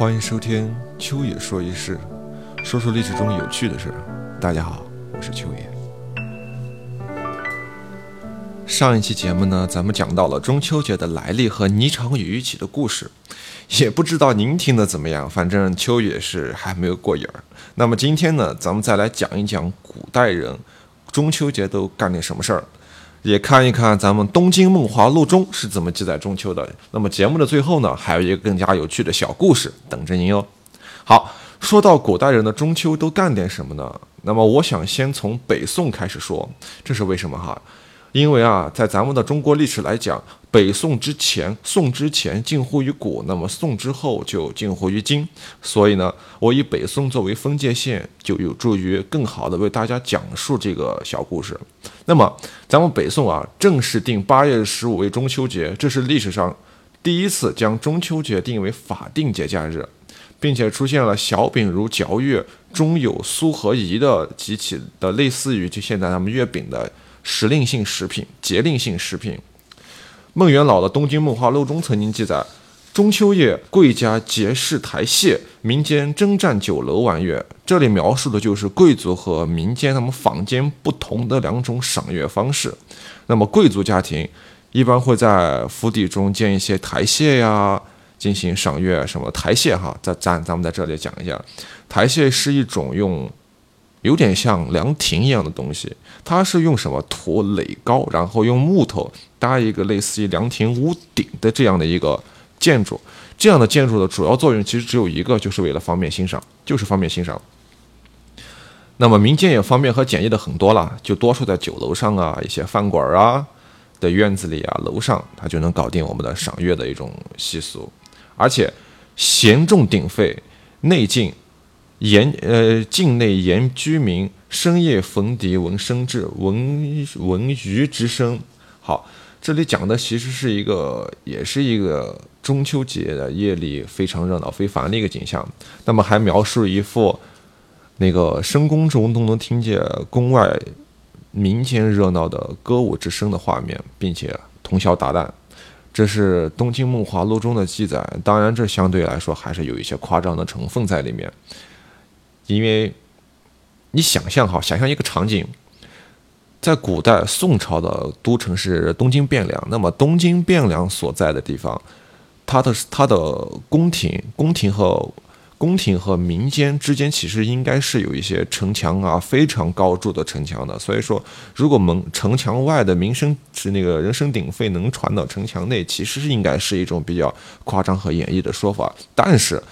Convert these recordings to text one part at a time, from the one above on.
欢迎收听秋野说一事，说说历史中有趣的事。大家好，我是秋野。上一期节目呢，咱们讲到了中秋节的来历和霓裳羽衣曲的故事，也不知道您听的怎么样，反正秋野是还没有过瘾儿。那么今天呢，咱们再来讲一讲古代人中秋节都干点什么事儿。也看一看咱们《东京梦华录》中是怎么记载中秋的。那么节目的最后呢，还有一个更加有趣的小故事等着您哦。好，说到古代人的中秋都干点什么呢？那么我想先从北宋开始说，这是为什么哈？因为啊，在咱们的中国历史来讲，北宋之前，宋之前近乎于古，那么宋之后就近乎于今。所以呢，我以北宋作为分界线，就有助于更好的为大家讲述这个小故事。那么，咱们北宋啊，正式定八月十五为中秋节，这是历史上第一次将中秋节定为法定节假日，并且出现了小饼如嚼月，中有酥和饴的几起的类似于就现在咱们月饼的。时令性食品、节令性食品。孟元老的《东京梦华录》中曾经记载，中秋夜贵家结市台榭，民间征战酒楼玩月。这里描述的就是贵族和民间他们坊间不同的两种赏月方式。那么贵族家庭一般会在府邸中建一些台榭呀，进行赏月。什么台榭哈？在咱咱们在这里讲一下，台榭是一种用。有点像凉亭一样的东西，它是用什么土垒高，然后用木头搭一个类似于凉亭屋顶的这样的一个建筑。这样的建筑的主要作用其实只有一个，就是为了方便欣赏，就是方便欣赏。那么民间也方便和简易的很多了，就多数在酒楼上啊、一些饭馆啊的院子里啊、楼上，它就能搞定我们的赏月的一种习俗，而且咸重鼎沸，内径。沿呃境内沿居民深夜逢敌闻声至闻闻鱼之声。好，这里讲的其实是一个，也是一个中秋节的夜里非常热闹非凡的一个景象。那么还描述一幅那个深宫中都能听见宫外民间热闹的歌舞之声的画面，并且通宵达旦。这是《东京梦华录》中的记载，当然这相对来说还是有一些夸张的成分在里面。因为，你想象哈，想象一个场景，在古代宋朝的都城是东京汴梁，那么东京汴梁所在的地方，它的它的宫廷、宫廷和宫廷和民间之间其实应该是有一些城墙啊，非常高筑的城墙的。所以说，如果门城墙外的民声是那个人声鼎沸能传到城墙内，其实是应该是一种比较夸张和演绎的说法，但是。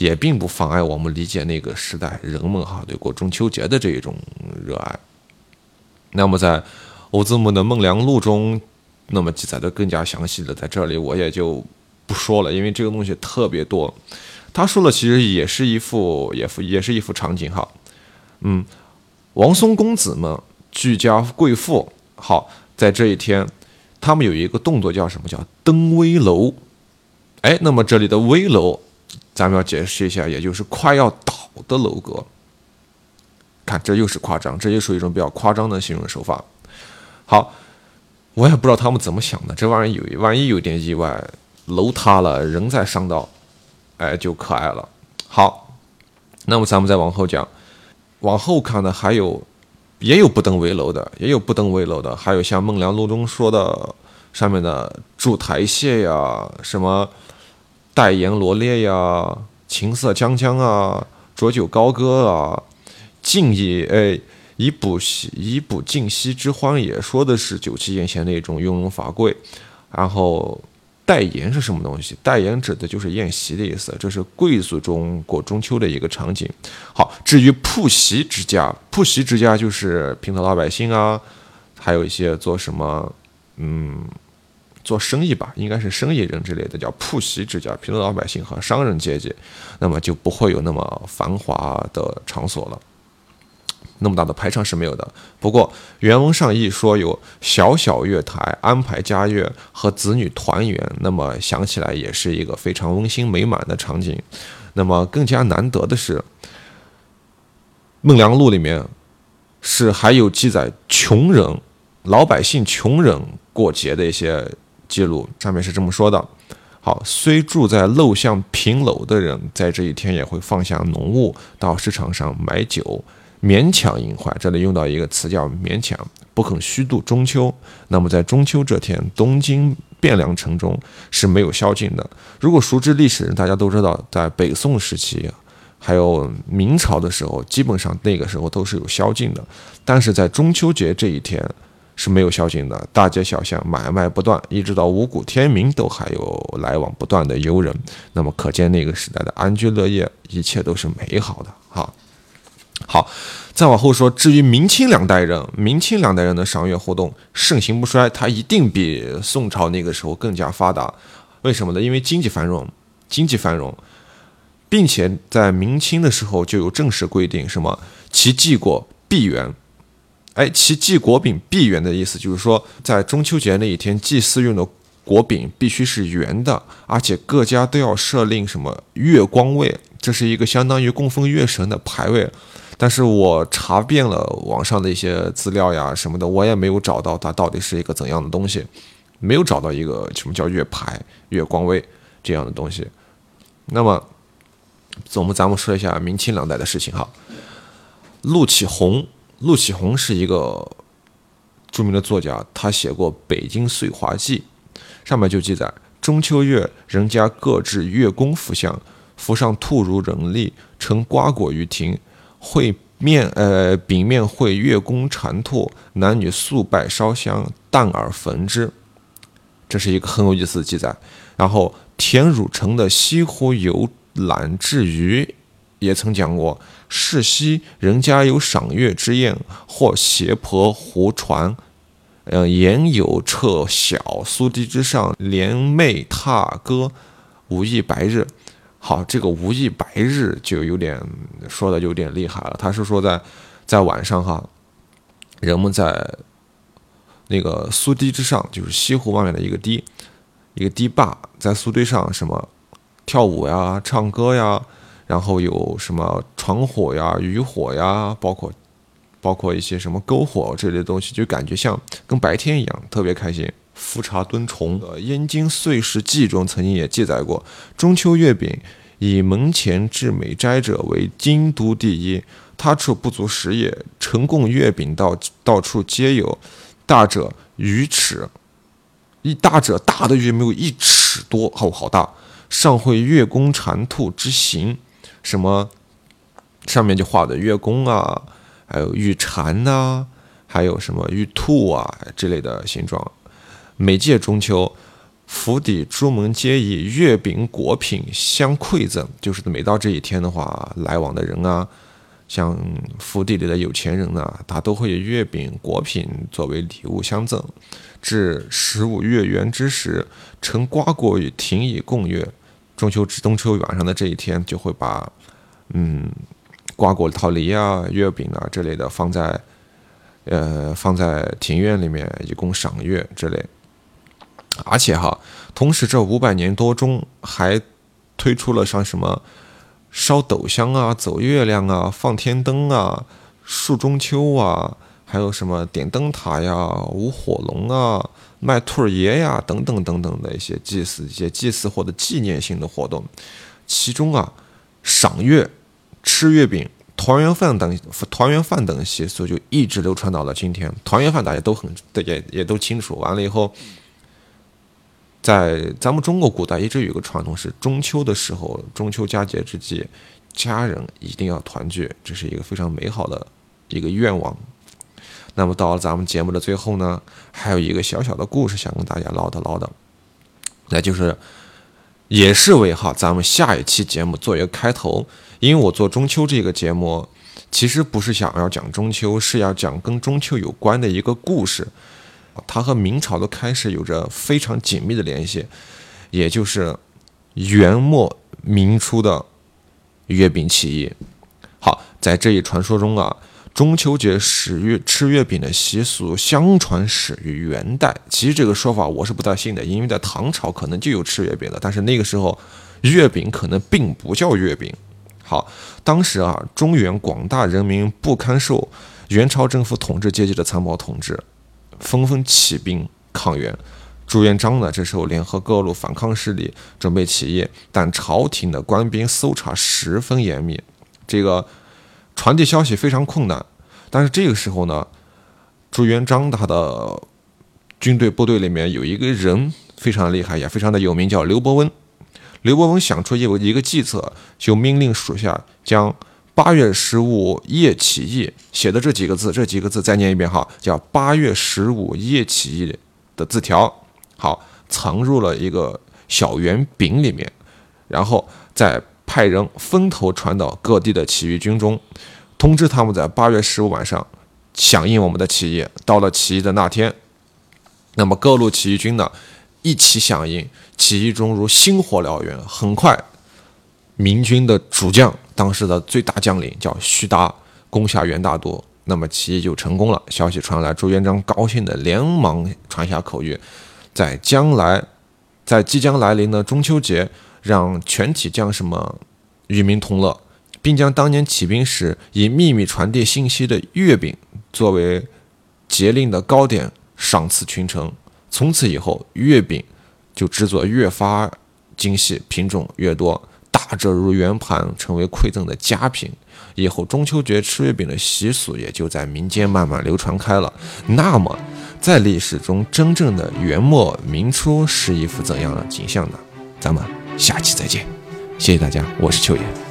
也并不妨碍我们理解那个时代人们哈对过中秋节的这一种热爱。那么在欧字母的《梦良录》中，那么记载的更加详细的，在这里我也就不说了，因为这个东西特别多。他说了，其实也是一幅，也也是一幅场景哈。嗯，王孙公子们居家贵妇，好，在这一天，他们有一个动作叫什么？叫登危楼。哎，那么这里的危楼。咱们要解释一下，也就是快要倒的楼阁。看，这又是夸张，这又属于一种比较夸张的形容手法。好，我也不知道他们怎么想的，这玩意儿有万一有点意外，楼塌了，人在上道，哎，就可爱了。好，那么咱们再往后讲，往后看呢还有，也有不登危楼的，也有不登危楼的，还有像《孟良录》中说的上面的筑台榭呀，什么。代言罗列呀，琴瑟锵锵啊，浊酒高歌啊，尽以哎以补以补尽息之欢也，说的是酒气宴前的一种雍容华贵。然后代言是什么东西？代言指的就是宴席的意思，这是贵族中过中秋的一个场景。好，至于铺席之家，铺席之家就是平头老百姓啊，还有一些做什么，嗯。做生意吧，应该是生意人之类的，叫铺席之家，平头老百姓和商人阶级，那么就不会有那么繁华的场所了，那么大的排场是没有的。不过原文上亦说有小小月台安排家乐和子女团圆，那么想起来也是一个非常温馨美满的场景。那么更加难得的是，《孟良录》里面是还有记载穷人、老百姓穷人过节的一些。记录上面是这么说的：好，虽住在陋巷平楼的人，在这一天也会放下农务，到市场上买酒，勉强饮怀。这里用到一个词叫“勉强”，不肯虚度中秋。那么在中秋这天，东京汴梁城中是没有宵禁的。如果熟知历史人，大家都知道，在北宋时期，还有明朝的时候，基本上那个时候都是有宵禁的。但是在中秋节这一天。是没有宵禁的，大街小巷买卖不断，一直到五谷天明都还有来往不断的游人。那么可见那个时代的安居乐业，一切都是美好的。好，好，再往后说，至于明清两代人，明清两代人的赏月活动盛行不衰，它一定比宋朝那个时候更加发达。为什么呢？因为经济繁荣，经济繁荣，并且在明清的时候就有正式规定，什么其祭过闭园。哎，其祭果饼闭圆的意思就是说，在中秋节那一天，祭祀用的果饼必须是圆的，而且各家都要设立什么月光位，这是一个相当于供奉月神的牌位。但是我查遍了网上的一些资料呀什么的，我也没有找到它到底是一个怎样的东西，没有找到一个什么叫月牌、月光位这样的东西。那么，我们咱们说一下明清两代的事情哈，陆启宏。陆启宏是一个著名的作家，他写过《北京岁华记》，上面就记载：中秋月，人家各置月宫福相，福上兔如人力，呈瓜果于庭，会面呃饼面会月宫蟾兔，男女素拜烧香，淡而焚之。这是一个很有意思的记载。然后田汝成的《西湖游览志余》也曾讲过。世袭人家有赏月之宴，或斜泊湖船，呃，言有彻晓，苏堤之上，连袂踏歌，无意白日。好，这个无意白日就有点说的有点厉害了。他是说在在晚上哈，人们在那个苏堤之上，就是西湖外面的一个堤，一个堤坝，在苏堤上什么跳舞呀，唱歌呀。然后有什么床火呀、渔火呀，包括包括一些什么篝火这类东西，就感觉像跟白天一样，特别开心。浮茶蹲虫，呃，《燕京岁时记》中曾经也记载过，中秋月饼以门前至美斋者为京都第一，他处不足十也。成供月饼到到处皆有，大者鱼尺，一大者大的月没有一尺多，好好大，上会月宫缠兔之形。什么上面就画的月宫啊，还有玉蝉呐，还有什么玉兔啊之类的形状。每届中秋，府邸诸门皆以月饼果品相馈赠，就是每到这一天的话，来往的人啊，像府邸里的有钱人呢，他都会以月饼果品作为礼物相赠。至十五月圆之时，乘瓜果与庭以共月。中秋至中秋晚上的这一天，就会把，嗯，瓜果桃梨啊、月饼啊之类的放在，呃，放在庭院里面，以供赏月之类。而且哈，同时这五百年多中，还推出了像什么烧斗香啊、走月亮啊、放天灯啊、树中秋啊，还有什么点灯塔呀、舞火龙啊。卖兔儿爷呀，等等等等的一些祭祀、一些祭祀或者纪念性的活动，其中啊，赏月、吃月饼、团圆饭等团圆饭等习俗就一直流传到了今天。团圆饭大家都很也也都清楚。完了以后，在咱们中国古代一直有个传统，是中秋的时候，中秋佳节之际，家人一定要团聚，这是一个非常美好的一个愿望。那么到了咱们节目的最后呢，还有一个小小的故事想跟大家唠叨唠叨，那就是也是为哈咱们下一期节目做一个开头。因为我做中秋这个节目，其实不是想要讲中秋，是要讲跟中秋有关的一个故事，它和明朝的开始有着非常紧密的联系，也就是元末明初的月饼起义。好，在这一传说中啊。中秋节始月吃月饼的习俗，相传始于元代。其实这个说法我是不太信的，因为在唐朝可能就有吃月饼的，但是那个时候月饼可能并不叫月饼。好，当时啊，中原广大人民不堪受元朝政府统治阶级的残暴统治，纷纷起兵抗元。朱元璋呢，这时候联合各路反抗势力准备起义，但朝廷的官兵搜查十分严密，这个传递消息非常困难。但是这个时候呢，朱元璋他的军队部队里面有一个人非常厉害，也非常的有名，叫刘伯温。刘伯温想出一个一个计策，就命令属下将八月十五夜起义写的这几个字，这几个字再念一遍哈，叫八月十五夜起义的字条，好藏入了一个小圆饼里面，然后再派人分头传到各地的起义军中。通知他们在八月十五晚上响应我们的起义。到了起义的那天，那么各路起义军呢一起响应，起义中如星火燎原。很快，明军的主将，当时的最大将领叫徐达，攻下元大都，那么起义就成功了。消息传来，朱元璋高兴的连忙传下口谕，在将来，在即将来临的中秋节，让全体将士们与民同乐。并将当年起兵时以秘密传递信息的月饼作为节令的糕点赏赐群臣。从此以后，月饼就制作越发精细，品种越多，大者如圆盘，成为馈赠的佳品。以后中秋节吃月饼的习俗也就在民间慢慢流传开了。那么，在历史中真正的元末明初是一幅怎样的景象呢？咱们下期再见，谢谢大家，我是秋言。